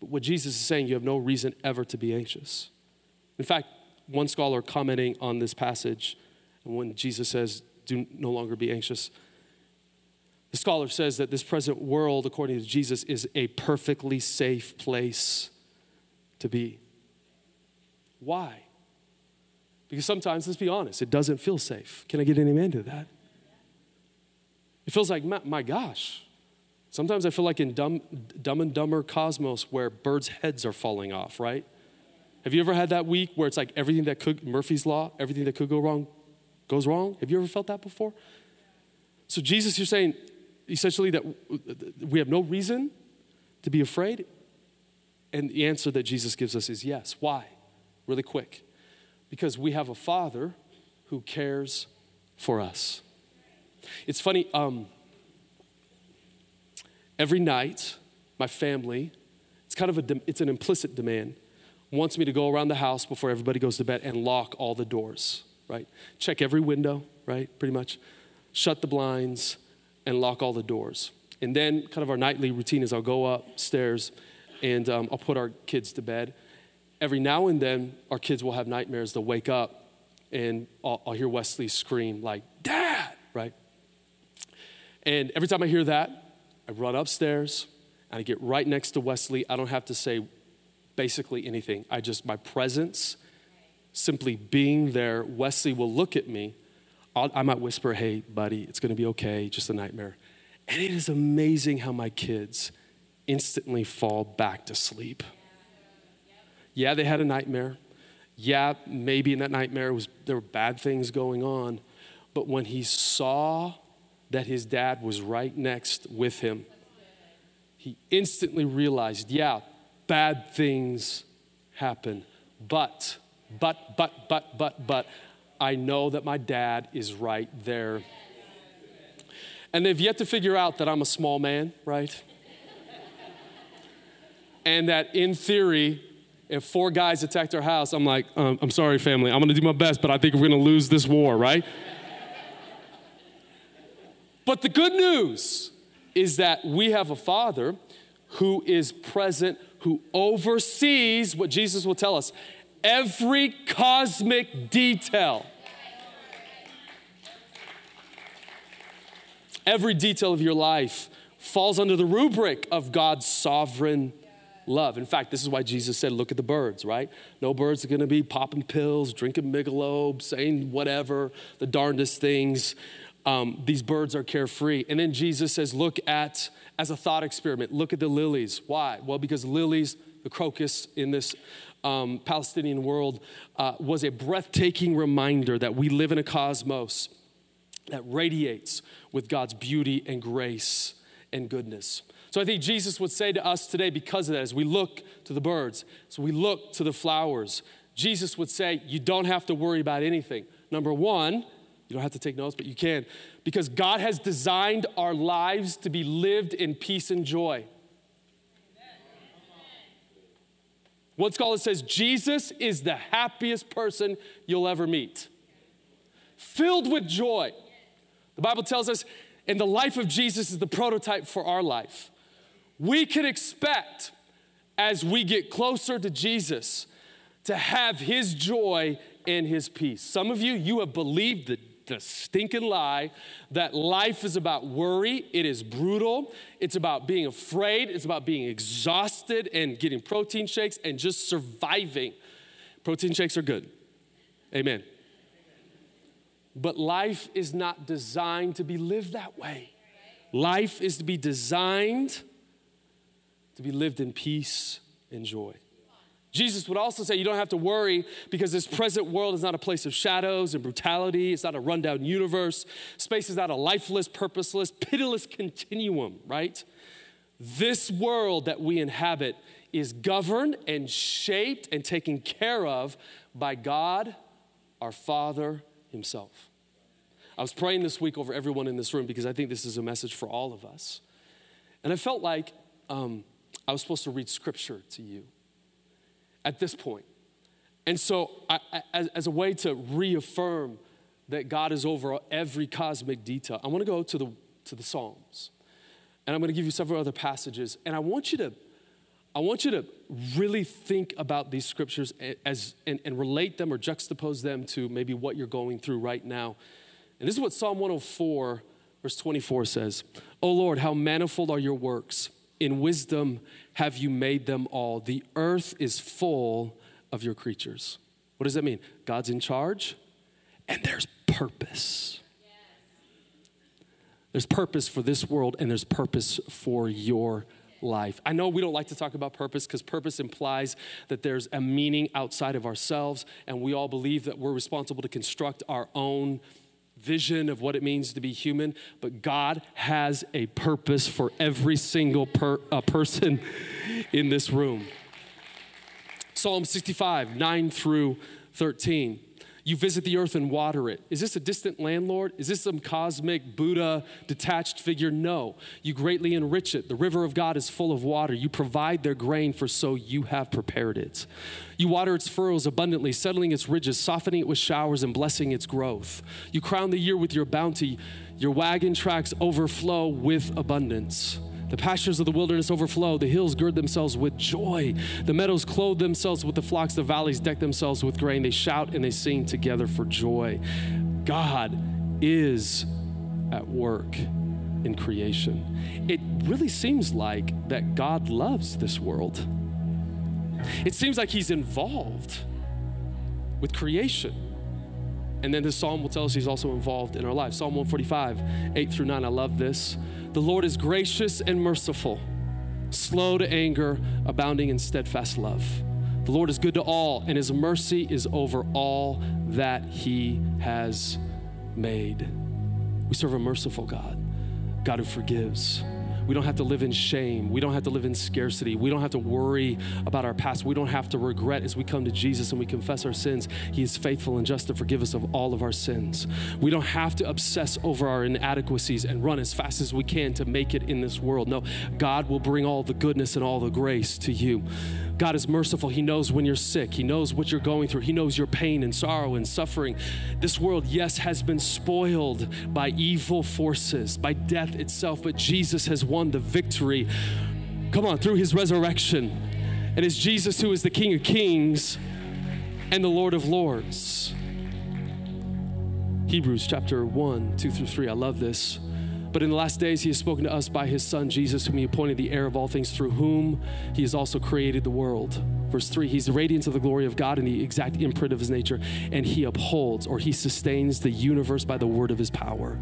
But what Jesus is saying, you have no reason ever to be anxious. In fact, one scholar commenting on this passage, when Jesus says, do no longer be anxious, the scholar says that this present world, according to Jesus, is a perfectly safe place to be. Why? Because sometimes, let's be honest, it doesn't feel safe. Can I get an amen to that? It feels like, my, my gosh. Sometimes I feel like in dumb, dumb and Dumber Cosmos where birds' heads are falling off, right? Have you ever had that week where it's like everything that could, Murphy's Law, everything that could go wrong goes wrong? Have you ever felt that before? So, Jesus, you're saying essentially that we have no reason to be afraid? And the answer that Jesus gives us is yes. Why? Really quick. Because we have a Father who cares for us. It's funny, um, every night, my family, it's kind of a, it's an implicit demand, wants me to go around the house before everybody goes to bed and lock all the doors, right? Check every window, right? Pretty much. Shut the blinds and lock all the doors. And then, kind of our nightly routine is I'll go upstairs and um, I'll put our kids to bed. Every now and then, our kids will have nightmares. They'll wake up and I'll, I'll hear Wesley scream, like, Dad, right? And every time I hear that, I run upstairs and I get right next to Wesley. I don't have to say basically anything. I just, my presence, simply being there, Wesley will look at me. I'll, i might whisper, hey, buddy, it's gonna be okay, just a nightmare. And it is amazing how my kids instantly fall back to sleep. Yeah, they had a nightmare. Yeah, maybe in that nightmare was there were bad things going on. But when he saw that his dad was right next with him, he instantly realized, yeah, bad things happen. But, but, but, but, but, but, I know that my dad is right there. And they've yet to figure out that I'm a small man, right? and that in theory, if four guys attacked our house, I'm like, um, I'm sorry, family, I'm gonna do my best, but I think we're gonna lose this war, right? But the good news is that we have a Father who is present, who oversees what Jesus will tell us every cosmic detail. Every detail of your life falls under the rubric of God's sovereign love. In fact, this is why Jesus said, Look at the birds, right? No birds are gonna be popping pills, drinking Michelob, saying whatever, the darndest things um, these birds are carefree. And then Jesus says, look at, as a thought experiment, look at the lilies. Why? Well, because lilies, the crocus in this um, Palestinian world, uh, was a breathtaking reminder that we live in a cosmos that radiates with God's beauty and grace and goodness. So I think Jesus would say to us today, because of that, as we look to the birds, as we look to the flowers, Jesus would say, You don't have to worry about anything. Number one, you don't have to take notes, but you can. Because God has designed our lives to be lived in peace and joy. One scholar says Jesus is the happiest person you'll ever meet, filled with joy. The Bible tells us, and the life of Jesus is the prototype for our life. We can expect, as we get closer to Jesus, to have his joy and his peace. Some of you, you have believed the the stinking lie that life is about worry. It is brutal. It's about being afraid. It's about being exhausted and getting protein shakes and just surviving. Protein shakes are good. Amen. But life is not designed to be lived that way. Life is to be designed to be lived in peace and joy. Jesus would also say you don't have to worry because this present world is not a place of shadows and brutality. It's not a rundown universe. Space is not a lifeless, purposeless, pitiless continuum, right? This world that we inhabit is governed and shaped and taken care of by God, our Father Himself. I was praying this week over everyone in this room because I think this is a message for all of us. And I felt like um, I was supposed to read scripture to you at this point. And so, I, as, as, a way to reaffirm that God is over every cosmic detail, I want to go to the, to the Psalms. And I'm going to give you several other passages. And I want you to, I want you to really think about these scriptures as, and, and relate them or juxtapose them to maybe what you're going through right now. And this is what Psalm 104, verse 24 says Oh Lord, how manifold are your works. In wisdom have you made them all. The earth is full of your creatures. What does that mean? God's in charge, and there's purpose. There's purpose for this world, and there's purpose for your life. I know we don't like to talk about purpose because purpose implies that there's a meaning outside of ourselves, and we all believe that we're responsible to construct our own vision of what it means to be human. But God has a purpose for every single per, uh, person in this room. Psalm 65, 9 through 13. You visit the earth and water it. Is this a distant landlord? Is this some cosmic Buddha detached figure? No. You greatly enrich it. The river of God is full of water. You provide their grain, for so you have prepared it. You water its furrows abundantly, settling its ridges, softening it with showers, and blessing its growth. You crown the year with your bounty. Your wagon tracks overflow with abundance. The pastures of the wilderness overflow. The hills gird themselves with joy. The meadows clothe themselves with the flocks. The valleys deck themselves with grain. They shout and they sing together for joy. God is at work in creation. It really seems like that God loves this world. It seems like He's involved with creation. And then this psalm will tell us He's also involved in our lives. Psalm 145, 8 through 9. I love this. The Lord is gracious and merciful, slow to anger, abounding in steadfast love. The Lord is good to all, and his mercy is over all that he has made. We serve a merciful God, God who forgives, we don't have to live in shame. We don't have to live in scarcity. We don't have to worry about our past. We don't have to regret as we come to Jesus and we confess our sins. He is faithful and just to forgive us of all of our sins. We don't have to obsess over our inadequacies and run as fast as we can to make it in this world. No, God will bring all the goodness and all the grace to you. God is merciful. He knows when you're sick. He knows what you're going through. He knows your pain and sorrow and suffering. This world, yes, has been spoiled by evil forces, by death itself, but Jesus has won the victory. Come on, through his resurrection. And it's Jesus who is the King of Kings and the Lord of Lords. Hebrews chapter 1, 2 through 3. I love this. But in the last days, he has spoken to us by his Son, Jesus, whom he appointed the heir of all things, through whom he has also created the world. Verse 3 He's the radiance of the glory of God and the exact imprint of his nature, and he upholds or he sustains the universe by the word of his power.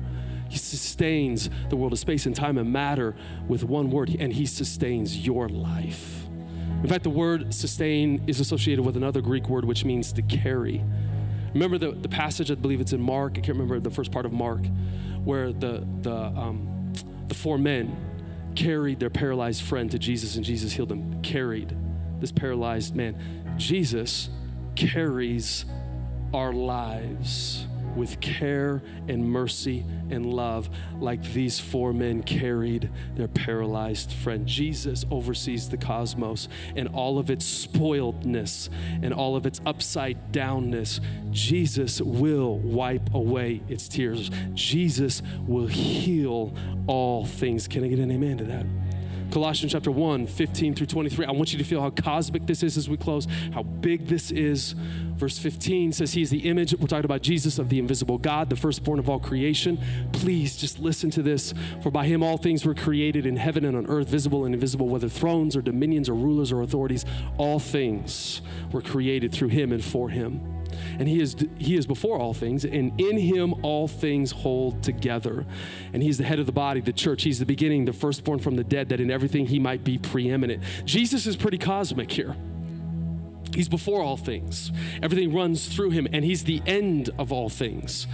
He sustains the world of space and time and matter with one word, and he sustains your life. In fact, the word sustain is associated with another Greek word which means to carry. Remember the, the passage, I believe it's in Mark, I can't remember the first part of Mark, where the, the, um, the four men carried their paralyzed friend to Jesus and Jesus healed him. Carried this paralyzed man. Jesus carries our lives with care and mercy and love, like these four men carried their paralyzed friend. Jesus oversees the cosmos and all of its spoiledness and all of its upside downness. Jesus will wipe away its tears. Jesus will heal all things. Can I get an amen to that? Colossians chapter 1, 15 through 23. I want you to feel how cosmic this is as we close, how big this is. Verse 15 says, He is the image, we're talking about Jesus, of the invisible God, the firstborn of all creation. Please just listen to this. For by Him all things were created in heaven and on earth, visible and invisible, whether thrones or dominions or rulers or authorities. All things were created through Him and for Him and he is he is before all things and in him all things hold together. And he's the head of the body the church. He's the beginning the firstborn from the dead that in everything he might be preeminent. Jesus is pretty cosmic here. He's before all things. Everything runs through him and he's the end of all things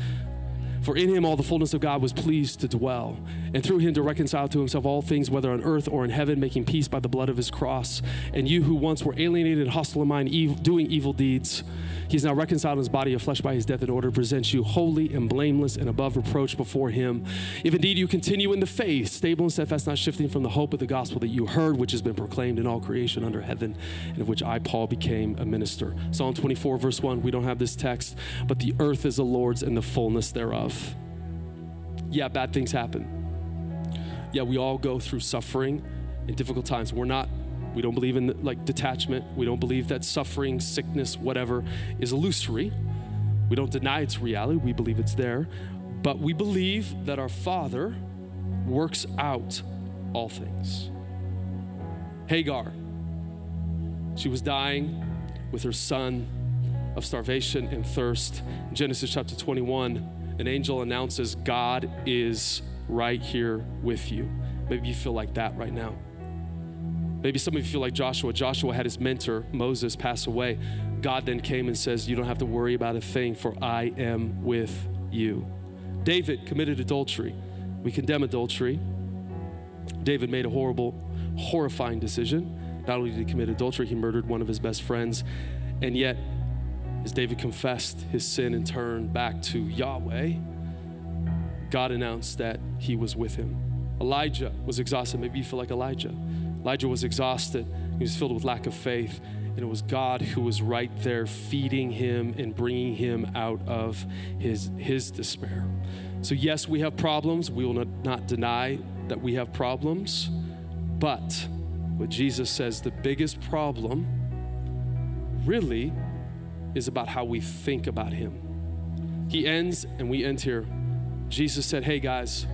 For in him all the fullness of God was pleased to dwell, and through him to reconcile to himself all things, whether on earth or in heaven, making peace by the blood of his cross. And you who once were alienated, and hostile in mind, evil, doing evil deeds, he is now reconciled in his body of flesh by his death in order to present you holy and blameless and above reproach before him. If indeed you continue in the faith, stable and steadfast, not shifting from the hope of the gospel that you heard, which has been proclaimed in all creation under heaven, and of which I, Paul, became a minister. Psalm 24, verse 1, we don't have this text, but the earth is the Lord's and the fullness thereof. Yeah, bad things happen. Yeah, we all go through suffering and difficult times. We're not we don't believe in like detachment. We don't believe that suffering, sickness, whatever is illusory. We don't deny its reality. We believe it's there. But we believe that our Father works out all things. Hagar, she was dying with her son of starvation and thirst. Genesis chapter 21, an angel announces, God is right here with you. Maybe you feel like that right now. Maybe some of you feel like Joshua. Joshua had his mentor, Moses, pass away. God then came and says, You don't have to worry about a thing, for I am with you. David committed adultery. We condemn adultery. David made a horrible, horrifying decision. Not only did he commit adultery, he murdered one of his best friends. And yet, as David confessed his sin and turned back to Yahweh, God announced that he was with him. Elijah was exhausted. Maybe you feel like Elijah. Elijah was exhausted, he was filled with lack of faith, and it was God who was right there feeding him and bringing him out of his, his despair. So, yes, we have problems. We will not, not deny that we have problems. But what Jesus says the biggest problem really is about how we think about him. He ends, and we end here. Jesus said, Hey guys,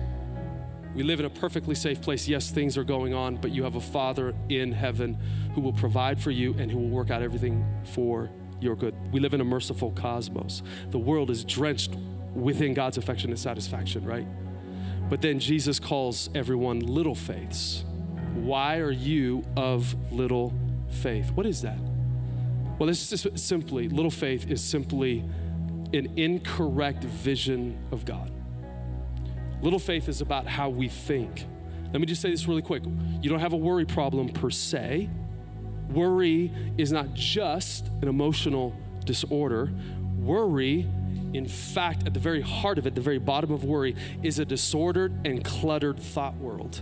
we live in a perfectly safe place. Yes, things are going on, but you have a Father in heaven who will provide for you and who will work out everything for your good. We live in a merciful cosmos. The world is drenched within God's affection and satisfaction, right? But then Jesus calls everyone little faiths. Why are you of little faith? What is that? Well, this is simply, little faith is simply an incorrect vision of God. Little faith is about how we think. Let me just say this really quick. You don't have a worry problem per se. Worry is not just an emotional disorder. Worry, in fact, at the very heart of it, the very bottom of worry, is a disordered and cluttered thought world.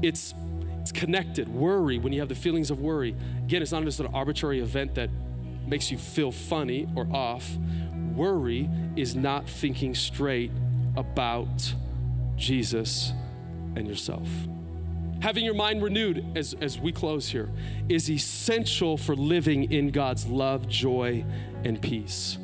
It's it's connected. Worry, when you have the feelings of worry, again, it's not just an arbitrary event that makes you feel funny or off. Worry is not thinking straight about Jesus and yourself. Having your mind renewed as, as we close here is essential for living in God's love, joy, and peace.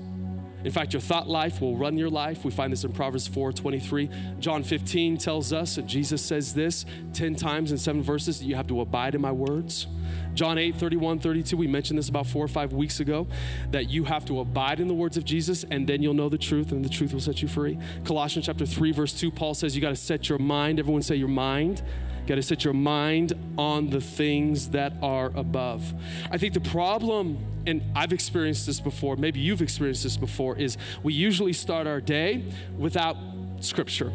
In fact, your thought life will run your life. We find this in Proverbs 4 23. John 15 tells us, Jesus says this 10 times in seven verses, that you have to abide in my words. John 8, 31, 32, we mentioned this about four or five weeks ago, that you have to abide in the words of Jesus and then you'll know the truth and the truth will set you free. Colossians chapter 3, verse 2, Paul says you got to set your mind, everyone say your mind. Got to set your mind on the things that are above. I think the problem, and I've experienced this before, maybe you've experienced this before, is we usually start our day without scripture.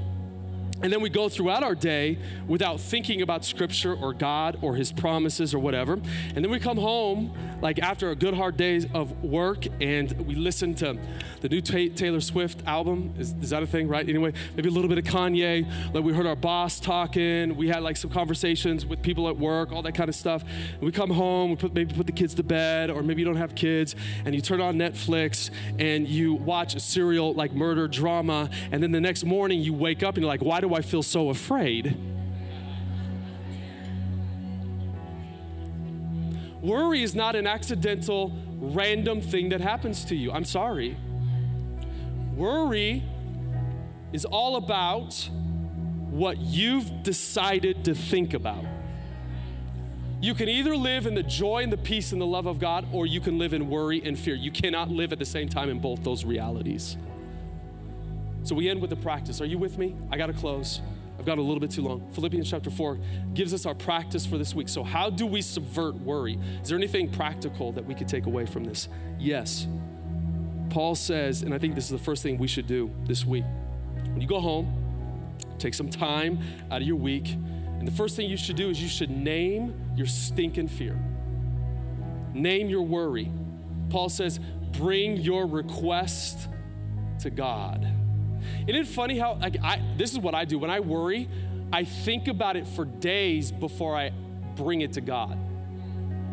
And then we go throughout our day without thinking about scripture or God or his promises or whatever. And then we come home, like after a good hard day of work, and we listen to the new Taylor Swift album. Is, is that a thing, right? Anyway, maybe a little bit of Kanye. Like we heard our boss talking. We had like some conversations with people at work, all that kind of stuff. And we come home, we put, maybe put the kids to bed, or maybe you don't have kids, and you turn on Netflix and you watch a serial like murder drama. And then the next morning you wake up and you're like, why do do I feel so afraid? Worry is not an accidental, random thing that happens to you. I'm sorry. Worry is all about what you've decided to think about. You can either live in the joy and the peace and the love of God, or you can live in worry and fear. You cannot live at the same time in both those realities. So we end with the practice. Are you with me? I got to close. I've got a little bit too long. Philippians chapter 4 gives us our practice for this week. So, how do we subvert worry? Is there anything practical that we could take away from this? Yes. Paul says, and I think this is the first thing we should do this week When you go home, take some time out of your week, and the first thing you should do is you should name your stinking fear. Name your worry. Paul says, bring your request to God. Isn't it funny how, like, I, this is what I do. When I worry, I think about it for days before I bring it to God.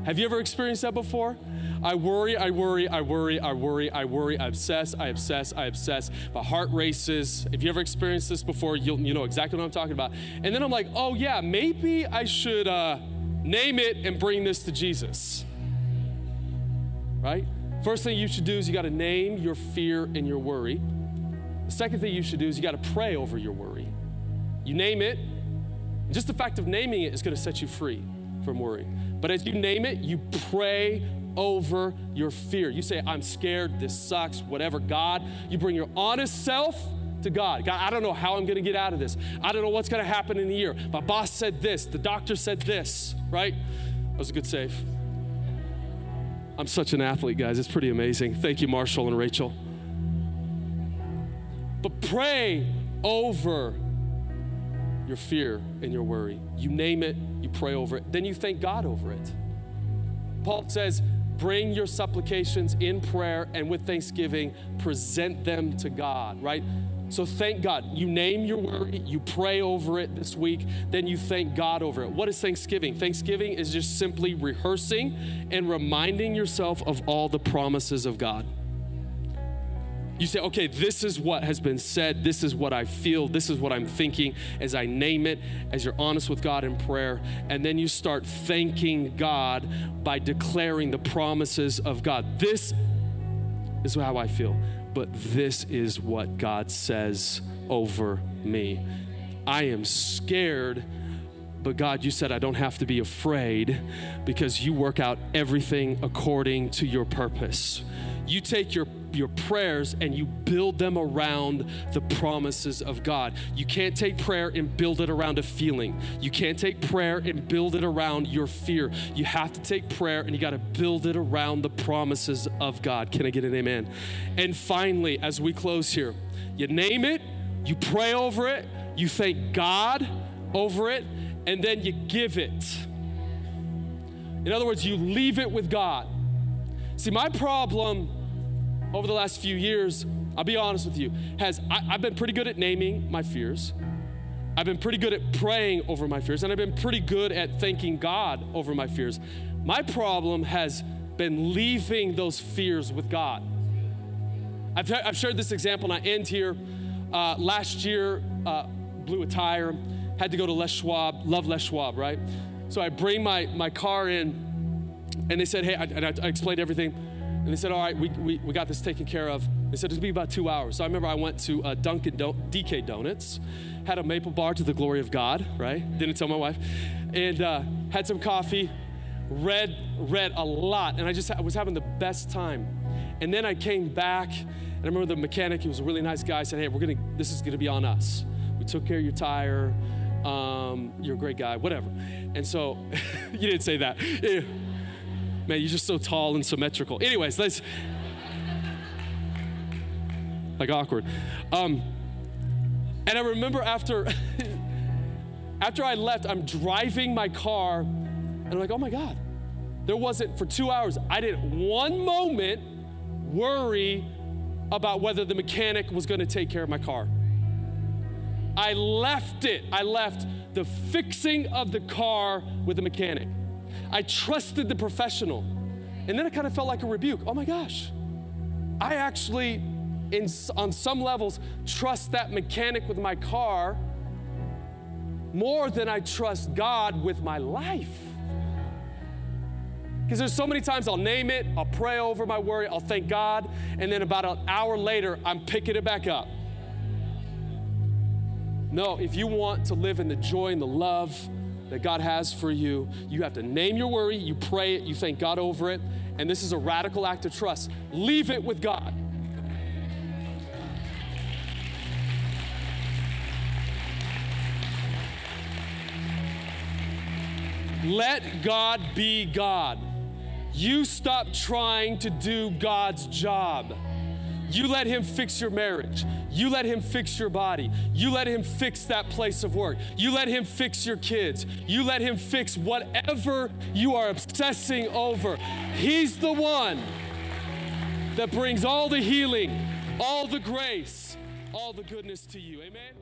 Have you ever experienced that before? I worry, I worry, I worry, I worry, I worry, I obsess, I obsess, I obsess. My heart races. If you ever experienced this before, you'll, you know exactly what I'm talking about. And then I'm like, oh yeah, maybe I should uh, name it and bring this to Jesus. Right? First thing you should do is you got to name your fear and your worry. The second thing you should do is you got to pray over your worry. You name it, just the fact of naming it is going to set you free from worry. But as you name it, you pray over your fear. You say, I'm scared, this sucks, whatever. God, you bring your honest self to God. God, I don't know how I'm going to get out of this. I don't know what's going to happen in the year. My boss said this, the doctor said this, right? That was a good save. I'm such an athlete, guys. It's pretty amazing. Thank you, Marshall and Rachel. But pray over your fear and your worry. You name it, you pray over it, then you thank God over it. Paul says, bring your supplications in prayer and with thanksgiving, present them to God, right? So thank God. You name your worry, you pray over it this week, then you thank God over it. What is Thanksgiving? Thanksgiving is just simply rehearsing and reminding yourself of all the promises of God. You say, okay, this is what has been said. This is what I feel. This is what I'm thinking as I name it, as you're honest with God in prayer. And then you start thanking God by declaring the promises of God. This is how I feel, but this is what God says over me. I am scared. But God, you said I don't have to be afraid because you work out everything according to your purpose. You take your your prayers and you build them around the promises of God. You can't take prayer and build it around a feeling. You can't take prayer and build it around your fear. You have to take prayer and you got to build it around the promises of God. Can I get an amen? And finally, as we close here, you name it, you pray over it, you thank God over it, and then you give it. In other words, you leave it with God. See, my problem over the last few years, I'll be honest with you, has I, have been pretty good at naming my fears. I've been pretty good at praying over my fears, and I've been pretty good at thanking God over my fears. My problem has been leaving those fears with God. I've, I've shared this example, and I end here. Uh, last year, uh, blew a tire, had to go to Les Schwab, love Les Schwab, right? So I bring my, my car in, and they said, hey, I, I, I explained everything. And they said, all right, we, we, we got this taken care of. They said, it'll be about two hours. So I remember I went to uh, Dunkin' DK Donuts, had a maple bar to the glory of God, right? Didn't tell my wife. And uh, had some coffee, read, read a lot. And I just I was having the best time. And then I came back, and I remember the mechanic, he was a really nice guy, said, hey, we're gonna, this is gonna be on us. We took care of your tire. Um, you're a great guy, whatever. And so, you didn't say that. Man, you're just so tall and symmetrical. Anyways, like awkward. Um, and I remember after after I left, I'm driving my car, and I'm like, oh my God, there wasn't for two hours. I didn't one moment worry about whether the mechanic was going to take care of my car. I left it. I left the fixing of the car with the mechanic. I trusted the professional. And then it kind of felt like a rebuke. Oh my gosh. I actually, in, on some levels, trust that mechanic with my car more than I trust God with my life. Because there's so many times I'll name it, I'll pray over my worry, I'll thank God, and then about an hour later, I'm picking it back up. No, if you want to live in the joy and the love that God has for you, you have to name your worry, you pray it, you thank God over it, and this is a radical act of trust. Leave it with God. Let God be God. You stop trying to do God's job. You let Him fix your marriage. You let Him fix your body. You let Him fix that place of work. You let Him fix your kids. You let Him fix whatever you are obsessing over. He's the one that brings all the healing, all the grace, all the goodness to you. Amen.